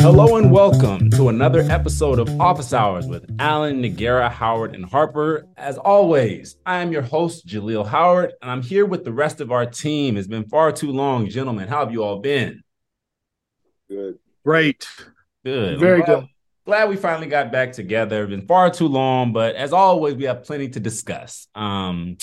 Hello and welcome to another episode of Office Hours with Allen, Noguera, Howard, and Harper. As always, I am your host, Jaleel Howard, and I'm here with the rest of our team. It's been far too long, gentlemen. How have you all been? Good. Great. Good. Very glad, good. Glad we finally got back together. It's been far too long, but as always, we have plenty to discuss. Um,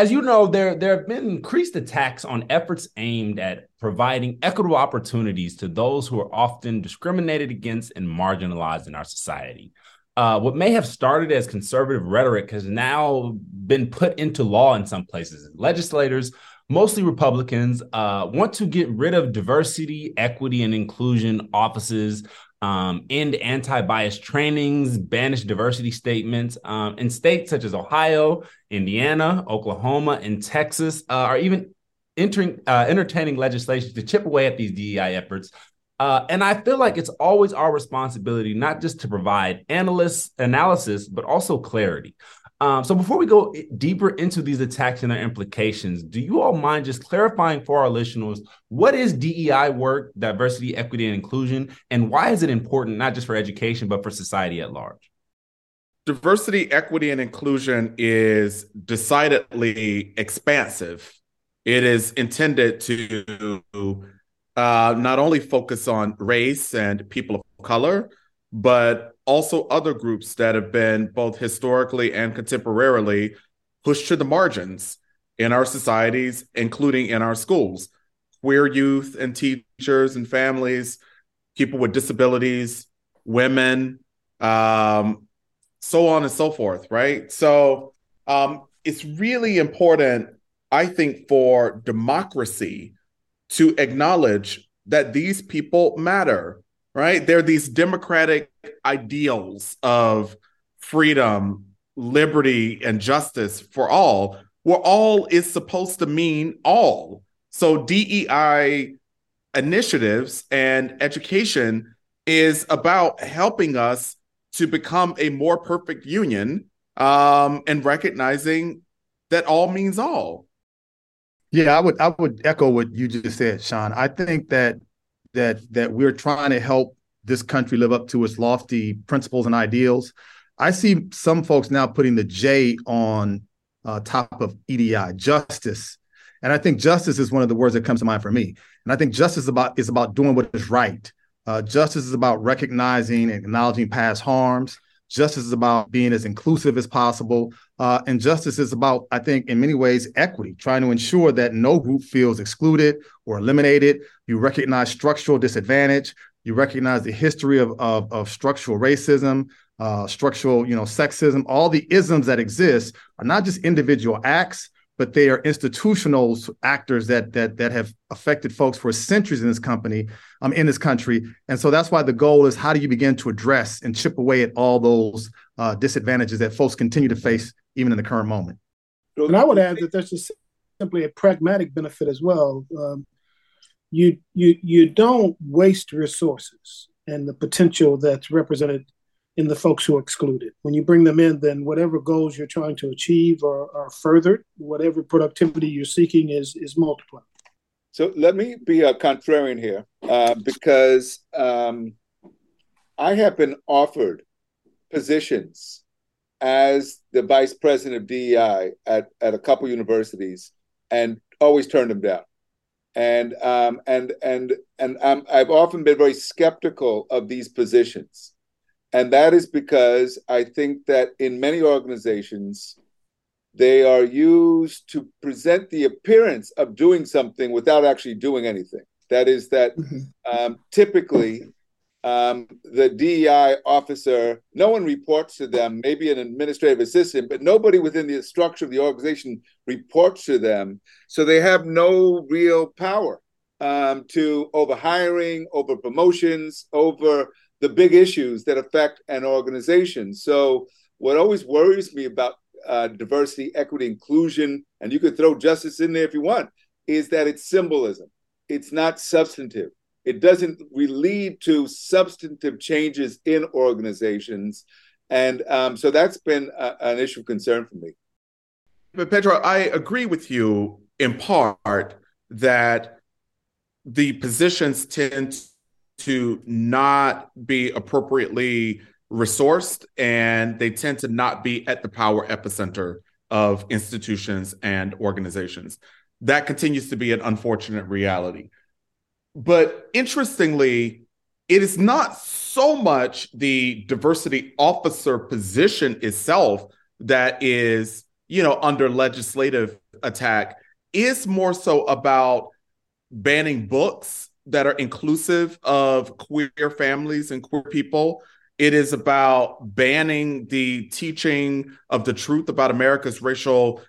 as you know, there, there have been increased attacks on efforts aimed at providing equitable opportunities to those who are often discriminated against and marginalized in our society. Uh, what may have started as conservative rhetoric has now been put into law in some places. Legislators, mostly Republicans, uh, want to get rid of diversity, equity, and inclusion offices um, end anti-bias trainings, banish diversity statements um, in states such as Ohio, Indiana, Oklahoma, and Texas uh, are even entering uh, entertaining legislation to chip away at these DEI efforts. Uh, and I feel like it's always our responsibility not just to provide analysts analysis, but also clarity. Um, so before we go deeper into these attacks and their implications, do you all mind just clarifying for our listeners what is DEI work, diversity, equity, and inclusion, and why is it important not just for education but for society at large? Diversity, equity, and inclusion is decidedly expansive. It is intended to uh, not only focus on race and people of color, but also other groups that have been both historically and contemporarily pushed to the margins in our societies, including in our schools. Queer youth and teachers and families, people with disabilities, women, um, so on and so forth, right? So um, it's really important, I think, for democracy to acknowledge that these people matter right? They're these democratic ideals of freedom, liberty, and justice for all, where all is supposed to mean all. So DEI initiatives and education is about helping us to become a more perfect union um, and recognizing that all means all. Yeah, I would I would echo what you just said, Shaun. I think that that that we're trying to help this country live up to its lofty principles and ideals. I see some folks now putting the J on uh, top of EDI, justice, and I think justice is one of the words that comes to mind for me. And I think justice is about is about doing what is right. Uh, justice is about recognizing and acknowledging past harms. Justice is about being as inclusive as possible. Uh, and justice is about, I think, in many ways, equity, trying to ensure that no group feels excluded or eliminated. You recognize structural disadvantage. You recognize the history of, of, of structural racism, uh, structural, you know, sexism. All the isms that exist are not just individual acts, but they are institutional actors that that that have affected folks for centuries in this company, um, in this country. And so that's why the goal is how do you begin to address and chip away at all those uh, disadvantages that folks continue to face even in the current moment. And I would add that there's just simply a pragmatic benefit as well. Um, you you you don't waste resources and the potential that's represented in the folks who are excluded. When you bring them in, then whatever goals you're trying to achieve are, are furthered. Whatever productivity you're seeking is is multiplied. So let me be a contrarian here, uh, because um, I have been offered positions as the vice president of DEI at, at a couple universities and always turned them down. And um, and and and um, I've often been very skeptical of these positions and that is because I think that in many organizations, they are used to present the appearance of doing something without actually doing anything. That is, that mm-hmm. um, typically um, the DEI officer, no one reports to them, maybe an administrative assistant, but nobody within the structure of the organization reports to them. So they have no real power um, to over hiring, over promotions, over the big issues that affect an organization. So, what always worries me about uh, diversity, equity, inclusion, and you could throw justice in there if you want, is that it's symbolism. It's not substantive. It doesn't lead to substantive changes in organizations. And um, so that's been a, an issue of concern for me. But Pedro, I agree with you in part that the positions tend to not be appropriately resourced and they tend to not be at the power epicenter of institutions and organizations. That continues to be an unfortunate reality. But interestingly, it is not so much the diversity officer position itself that is, you know, under legislative attack. It's more so about banning books that are inclusive of queer families and queer people. It is about banning the teaching of the truth about America's racial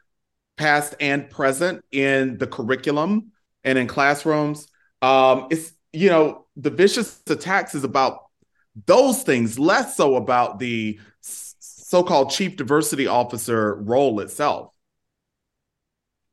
past and present in the curriculum and in classrooms. Um, it's, you know, the vicious attacks is about those things, less so about the so called chief diversity officer role itself.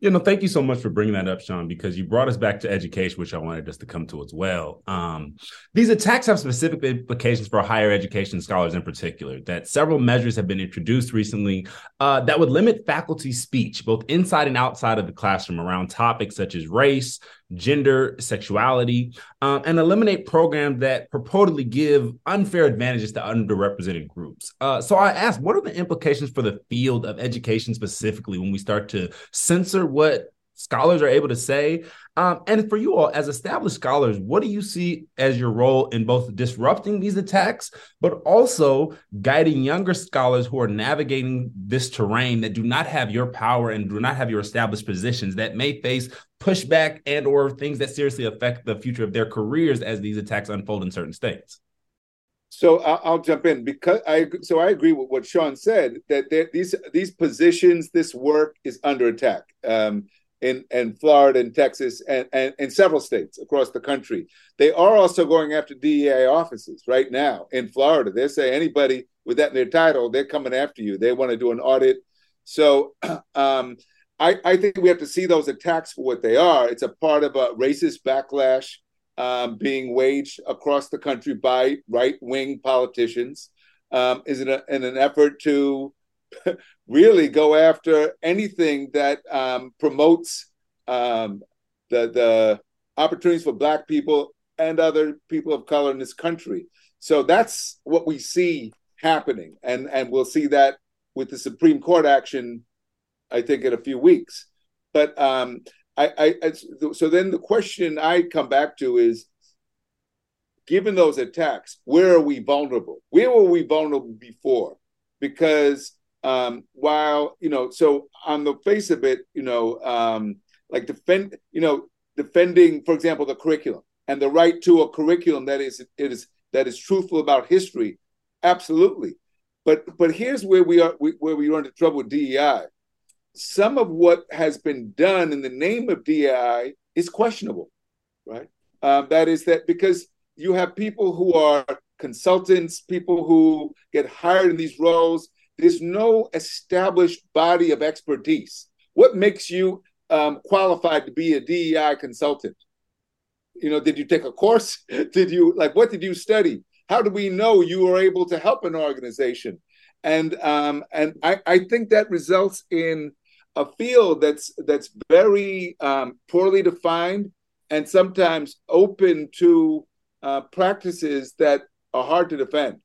You know, thank you so much for bringing that up, Shaun, because you brought us back to education, which I wanted us to come to as well. Um, these attacks have specific implications for higher education scholars in particular, that several measures have been introduced recently uh, that would limit faculty speech, both inside and outside of the classroom, around topics such as race, gender, sexuality, um, and eliminate programs that purportedly give unfair advantages to underrepresented groups. Uh, so I asked, what are the implications for the field of education specifically when we start to censor what scholars are able to say. Um, and for you all, as established scholars, what do you see as your role in both disrupting these attacks, but also guiding younger scholars who are navigating this terrain that do not have your power and do not have your established positions that may face pushback and or things that seriously affect the future of their careers as these attacks unfold in certain states? So I'll, jump in because I so I agree with what Shaun said that these these positions, this work is under attack. Um, in, in Florida and Texas and, and, and several states across the country. They are also going after DEI offices right now in Florida. They say anybody with that in their title, they're coming after you. They want to do an audit. So um, I, I think we have to see those attacks for what they are. It's a part of a racist backlash um, being waged across the country by right wing politicians. Um, is it a, in an effort to really go after anything that um, promotes um, the the opportunities for Black people and other people of color in this country. So that's what we see happening, and and we'll see that with the Supreme Court action, I think, in a few weeks. But um, I, I so then the question I come back to is given those attacks, where are we vulnerable? Where were we vulnerable before? Because um, while you know, so on the face of it, you know, um, like defend, you know, defending, for example, the curriculum and the right to a curriculum that is it is that is truthful about history, absolutely. But but here's where we are we, where we run into trouble with DEI. Some of what has been done in the name of DEI is questionable, right? Um, that is that because you have people who are consultants, people who get hired in these roles there's no established body of expertise. What makes you um, qualified to be a DEI consultant? You know, did you take a course? Did you like what did you study? How do we know you were able to help an organization? And um, and I, I think that results in a field that's that's very um, poorly defined and sometimes open to uh, practices that are hard to defend.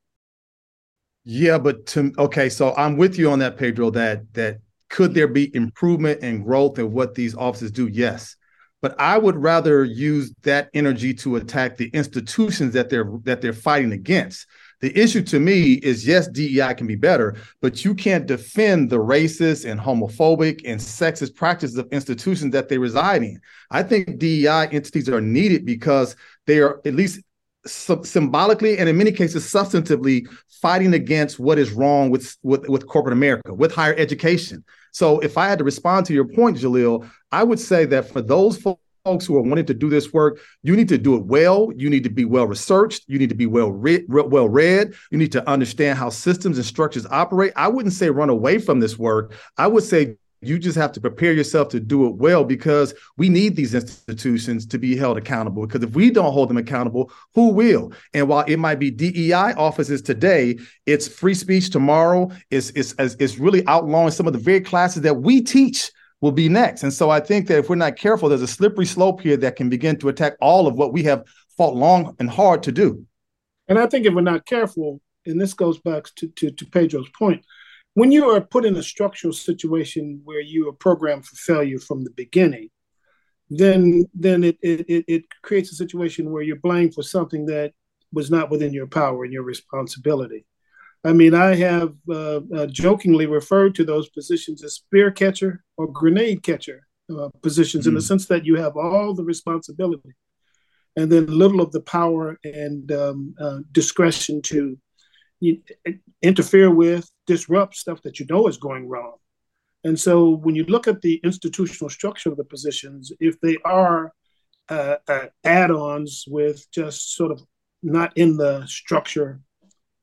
Yeah, but to okay, so I'm with you on that, Pedro. That that could there be improvement and growth in what these offices do? Yes, but I would rather use that energy to attack the institutions that they're that they're fighting against. The issue to me is yes, DEI can be better, but you can't defend the racist and homophobic and sexist practices of institutions that they reside in. I think DEI entities are needed because they are at least symbolically and in many cases substantively fighting against what is wrong with, with, with corporate America, with higher education. So if I had to respond to your point, Jaleel, I would say that for those folks who are wanting to do this work, you need to do it well. You need to be well researched. You need to be well read, well read. You need to understand how systems and structures operate. I wouldn't say run away from this work. I would say you just have to prepare yourself to do it well because we need these institutions to be held accountable. Because if we don't hold them accountable, who will? And while it might be DEI offices today, it's free speech tomorrow. It's, it's, it's really outlawing some of the very classes that we teach will be next. And so I think that if we're not careful, there's a slippery slope here that can begin to attack all of what we have fought long and hard to do. And I think if we're not careful, and this goes back to, to, to Pedro's point, when you are put in a structural situation where you are programmed for failure from the beginning, then then it, it, it creates a situation where you're blamed for something that was not within your power and your responsibility. I mean, I have uh, uh, jokingly referred to those positions as spear catcher or grenade catcher uh, positions mm-hmm. in the mm. sense that you have all the responsibility and then little of the power and um, uh, discretion to interfere with, disrupt stuff that you know is going wrong. And so when you look at the institutional structure of the positions, if they are uh, uh, add ons with just sort of not in the structure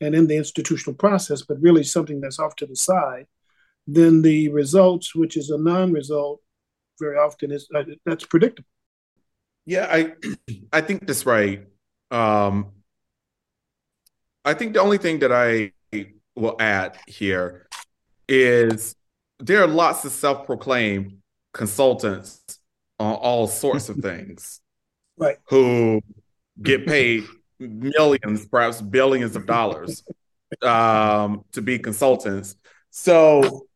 and in the institutional process, but really something that's off to the side, then the results, which is a non result, very often is uh, that's predictable. Yeah, I I think that's right. Um, I think the only thing that I will add here is there are lots of self-proclaimed consultants on all sorts of things, right? Who get paid millions, perhaps billions of dollars um, to be consultants. So,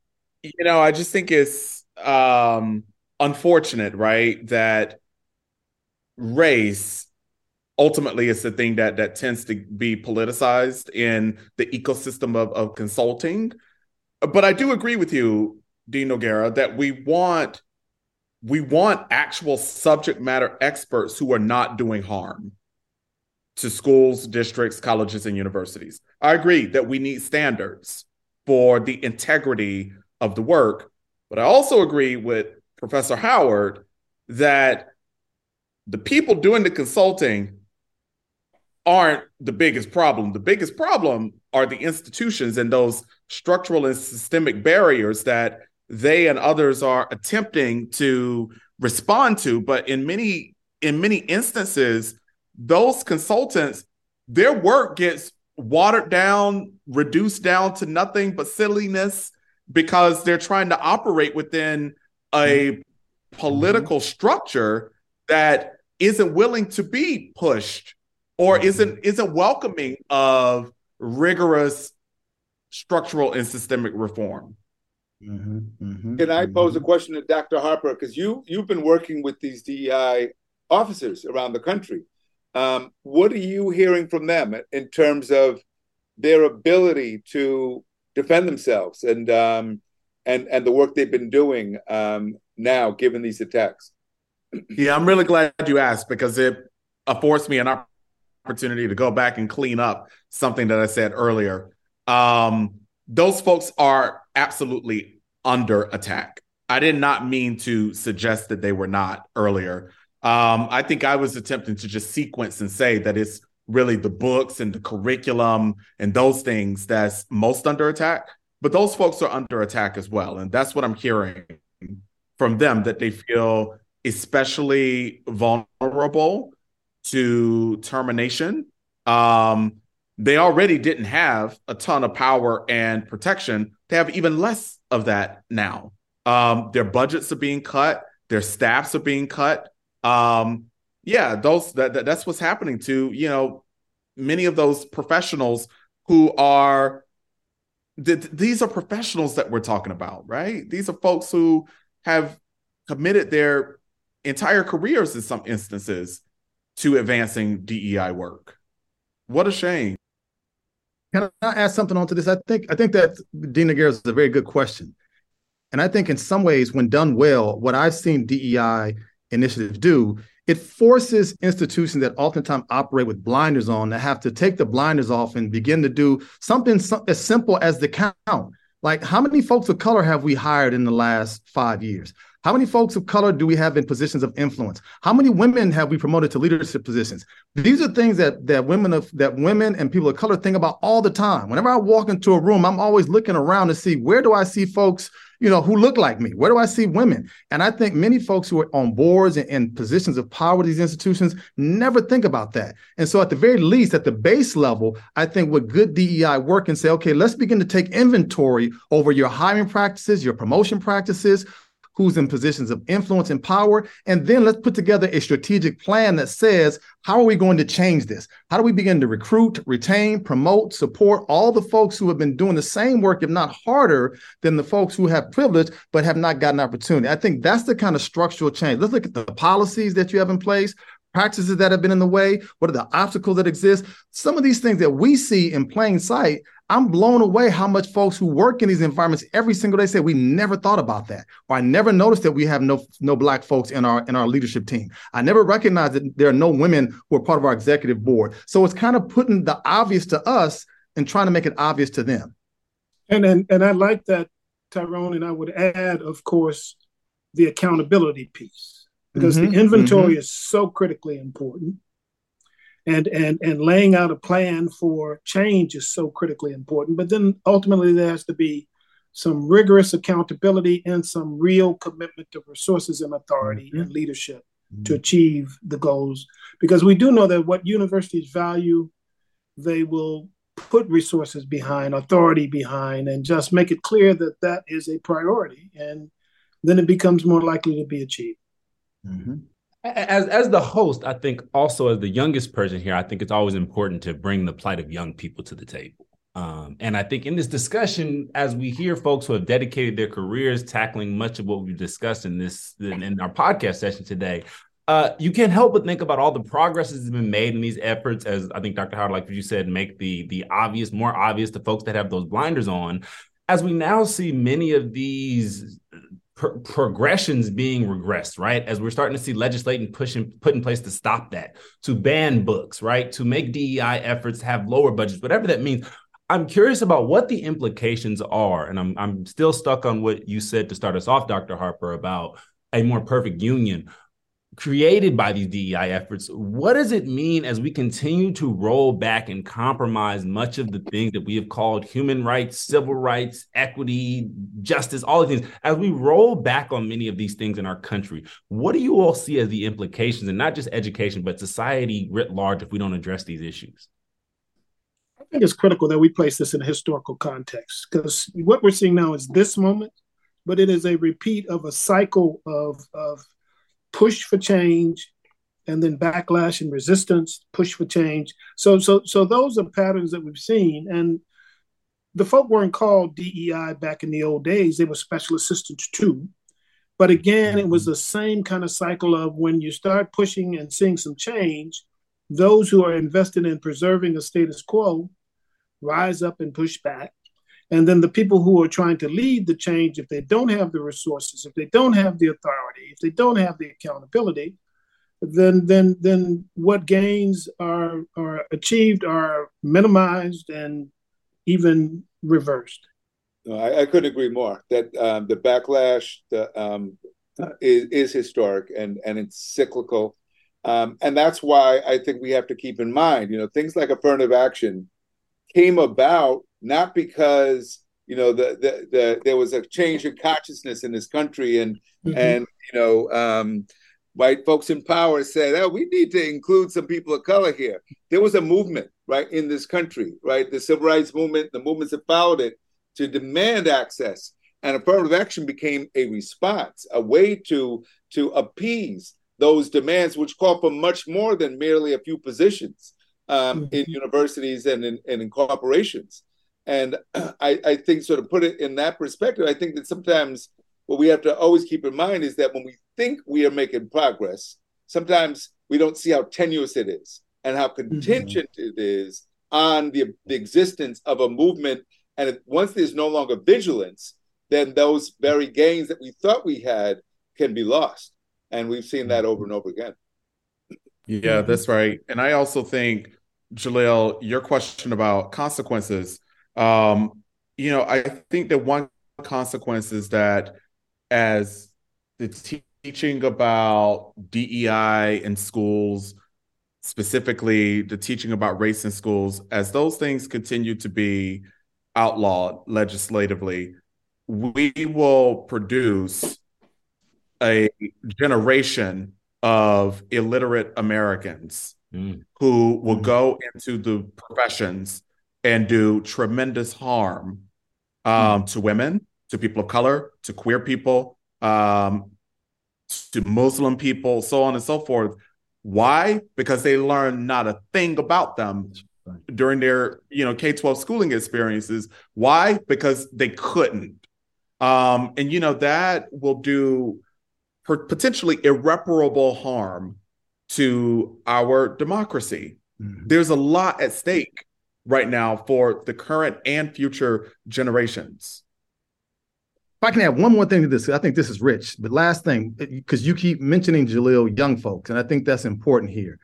you know, I just think it's um, unfortunate, right, that race ultimately it's the thing that that tends to be politicized in the ecosystem of, of consulting. But i do agree with you dean noguera that we want we want actual subject matter experts who are not doing harm to schools districts colleges and universities. I agree that we need standards for the integrity of the work but i also agree with professor howard that the people doing the consulting aren't the biggest problem. The biggest problem are the institutions and those structural and systemic barriers that they and others are attempting to respond to. But in many in many instances, those consultants, their work gets watered down, reduced down to nothing but silliness because they're trying to operate within a mm-hmm. political mm-hmm. structure that isn't willing to be pushed or mm-hmm. isn't isn't welcoming of rigorous structural and systemic reform. Mm-hmm, mm-hmm, Can I pose a mm-hmm. question to Dr. Harper? Because you you've been working with these DEI officers around the country. Um, what are you hearing from them in terms of their ability to defend themselves and um, and and the work they've been doing um, now, given these attacks? Yeah, I'm really glad you asked because it affords me an opportunity to go back and clean up something that I said earlier. Um, those folks are absolutely under attack. I did not mean to suggest that they were not earlier. Um, I think I was attempting to just sequence and say that it's really the books and the curriculum and those things that's most under attack. But those folks are under attack as well. And that's what I'm hearing from them that they feel especially vulnerable to termination. Um, they already didn't have a ton of power and protection. They have even less of that now. Um, their budgets are being cut. Their staffs are being cut. Um, yeah, those that, that that's what's happening to you know many of those professionals who are th- these are professionals that we're talking about, right? These are folks who have committed their entire careers in some instances to advancing DEI work. What a shame. Can I add something onto this? I think I think that Dean Noguera is a very good question. And I think in some ways, when done well, what I've seen DEI initiatives do, it forces institutions that oftentimes operate with blinders on to have to take the blinders off and begin to do something as simple as the count. Like, how many folks of color have we hired in the last five years? How many folks of color do we have in positions of influence? How many women have we promoted to leadership positions? These are things that that women of that women and people of color think about all the time. Whenever I walk into a room, I'm always looking around to see where do I see folks, you know, who look like me? Where do I see women? And I think many folks who are on boards and, and positions of power these institutions never think about that. And so, at the very least, at the base level, I think with good DEI work and say, okay, let's begin to take inventory over your hiring practices, your promotion practices, who's in positions of influence and power. And then let's put together a strategic plan that says, how are we going to change this? How do we begin to recruit, retain, promote, support all the folks who have been doing the same work, if not harder, than the folks who have privilege but have not gotten opportunity? I think that's the kind of structural change. Let's look at the policies that you have in place practices that have been in the way? What are the obstacles that exist? Some of these things that we see in plain sight I'm blown away how much folks who work in these environments every single day say we never thought about that, or I never noticed that we have no no black folks in our in our leadership team. I never recognized that there are no women who are part of our executive board. So it's kind of putting the obvious to us and trying to make it obvious to them. And and and I like that, Tyrone, and I would add, of course, the accountability piece because mm-hmm, the inventory mm-hmm. is so critically important and and and laying out a plan for change is so critically important but then ultimately there has to be some rigorous accountability and some real commitment to resources and authority mm-hmm. and leadership mm-hmm. to achieve the goals because we do know that what universities value they will put resources behind authority behind and just make it clear that that is a priority and then it becomes more likely to be achieved mm-hmm as as the host, I think also as the youngest person here, I think it's always important to bring the plight of young people to the table. Um, and I think in this discussion, as we hear folks who have dedicated their careers tackling much of what we've discussed in this in, in our podcast session today, uh, you can't help but think about all the progress that's been made in these efforts. As I think Dr. Howard, like you said, make the the obvious more obvious to folks that have those blinders on. As we now see many of these pro- progressions being regressed, right? As we're starting to see legislating pushing put in place to stop that, to ban books, right? To make DEI efforts have lower budgets, whatever that means. I'm curious about what the implications are, and I'm I'm still stuck on what you said to start us off, Dr. Harper, about a more perfect union created by these DEI efforts, what does it mean as we continue to roll back and compromise much of the things that we have called human rights, civil rights, equity, justice, all the things? As we roll back on many of these things in our country, what do you all see as the implications, and not just education, but society writ large if we don't address these issues? I think it's critical that we place this in a historical context because what we're seeing now is this moment, but it is a repeat of a cycle of, of push for change and then backlash and resistance, push for change. So so so those are patterns that we've seen. And the folk weren't called DEI back in the old days. They were special assistants too. But again, it was the same kind of cycle of when you start pushing and seeing some change, those who are invested in preserving the status quo rise up and push back. And then the people who are trying to lead the change, if they don't have the resources, if they don't have the authority, if they don't have the accountability, then then then what gains are are achieved are minimized and even reversed. No, I, I couldn't agree more. That um, the backlash the, um, is, is historic and and it's cyclical, um, and that's why I think we have to keep in mind, you know, things like affirmative action came about not because you know the, the, the there was a change in consciousness in this country and mm-hmm. and you know um, white folks in power said oh we need to include some people of color here there was a movement right in this country right the civil rights movement the movements that followed it to demand access and affirmative action became a response a way to to appease those demands which call for much more than merely a few positions um, mm-hmm. in universities and in, and in corporations and I, I think sort of put it in that perspective, I think that sometimes what we have to always keep in mind is that when we think we are making progress, sometimes we don't see how tenuous it is and how mm-hmm. contingent mm-hmm. it is on the, the existence of a movement. And if, once there's no longer vigilance, then those very gains that we thought we had can be lost. And we've seen that over and over again. Yeah, that's right. And I also think, Jaleel, your question about consequences um, you know, I think that one consequence is that as the te- teaching about DEI in schools, specifically the teaching about race in schools, as those things continue to be outlawed legislatively, we will produce a generation of illiterate Americans mm. who will go into the professions and do tremendous harm um, mm. to women, to people of color, to queer people, um, to Muslim people, so on and so forth. Why? Because they learn not a thing about them during their you know K-12 schooling experiences. Why? Because they couldn't. Um, and you know that will do potentially irreparable harm to our democracy. Mm-hmm. There's a lot at stake right now for the current and future generations. If I can add one more thing to this, I think this is rich. But last thing, because you keep mentioning Jaleel, young folks, and I think that's important here.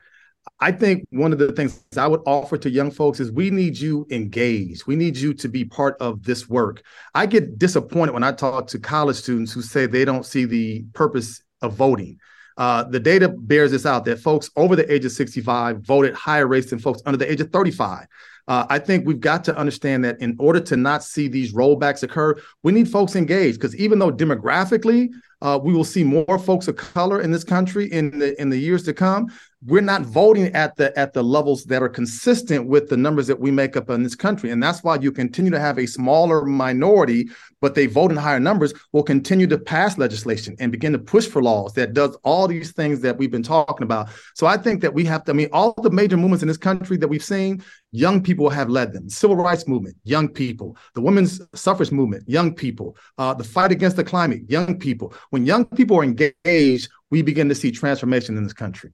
I think one of the things I would offer to young folks is we need you engaged. We need you to be part of this work. I get disappointed when I talk to college students who say they don't see the purpose of voting. Uh, the data bears this out that folks over the age of 65 voted higher rates than folks under the age of 35. Uh, I think we've got to understand that in order to not see these rollbacks occur, we need folks engaged because even though demographically uh, we will see more folks of color in this country in the in the years to come, we're not voting at the at the levels that are consistent with the numbers that we make up in this country. And that's why you continue to have a smaller minority but they vote in higher numbers will continue to pass legislation and begin to push for laws that does all these things that we've been talking about. So i think that we have to i mean all the major movements in this country that we've seen young people have led them. Civil rights movement young people. The women's suffrage movement young people. Uh, the fight against the climate young people. When young people are engaged we begin to see transformation in this country.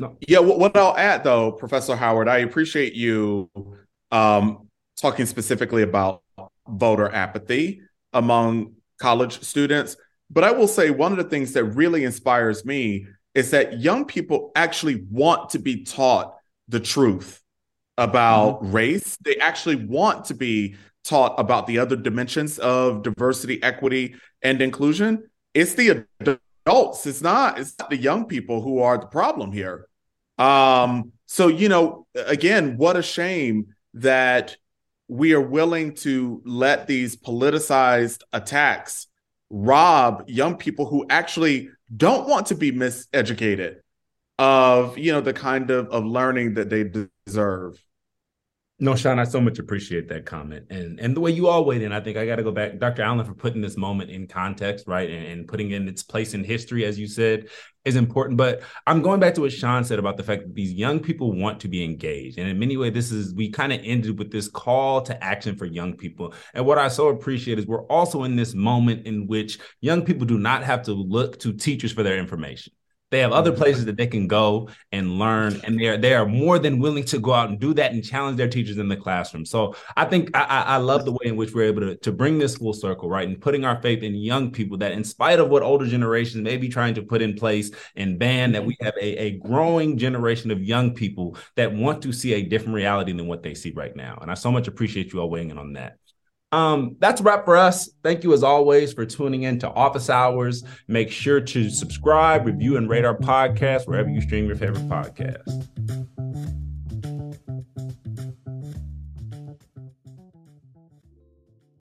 No. Yeah. What, I'll add, though, Professor Howard, I appreciate you um, talking specifically about voter apathy among college students. But I will say one of the things that really inspires me is that young people actually want to be taught the truth about mm-hmm. race. They actually want to be taught about the other dimensions of diversity, equity, and inclusion. It's the adults. It's not. It's not the young people who are the problem here. Um, so you know, again, what a shame that we are willing to let these politicized attacks rob young people who actually don't want to be miseducated of you know the kind of of learning that they deserve no, Shaun, I so much appreciate that comment and and the way you all weighed in. I think I got to go back, Dr. Allen, for putting this moment in context, right, and, and, putting in its place in history, as you said, is important. But I'm going back to what Shaun said about the fact that these young people want to be engaged, and in many ways, this is we kind of ended with this call to action for young people. And what I so appreciate is we're also in this moment in which young people do not have to look to teachers for their information they have other mm-hmm. places that they can go and learn, and they are they are more than willing to go out and do that and challenge their teachers in the classroom. So I think I, I love the way in which we're able to, to bring this full circle, right, and putting our faith in young people that, in spite of what older generations may be trying to put in place and ban, that we mm-hmm. have a, a growing generation of young people that want to see a different reality than what they see right now. And I so much appreciate you all weighing in on that. Um, that's wrap for us. Thank you as always for tuning in to Office Hours. Make sure to subscribe, review, and rate our podcast wherever you stream your favorite podcast.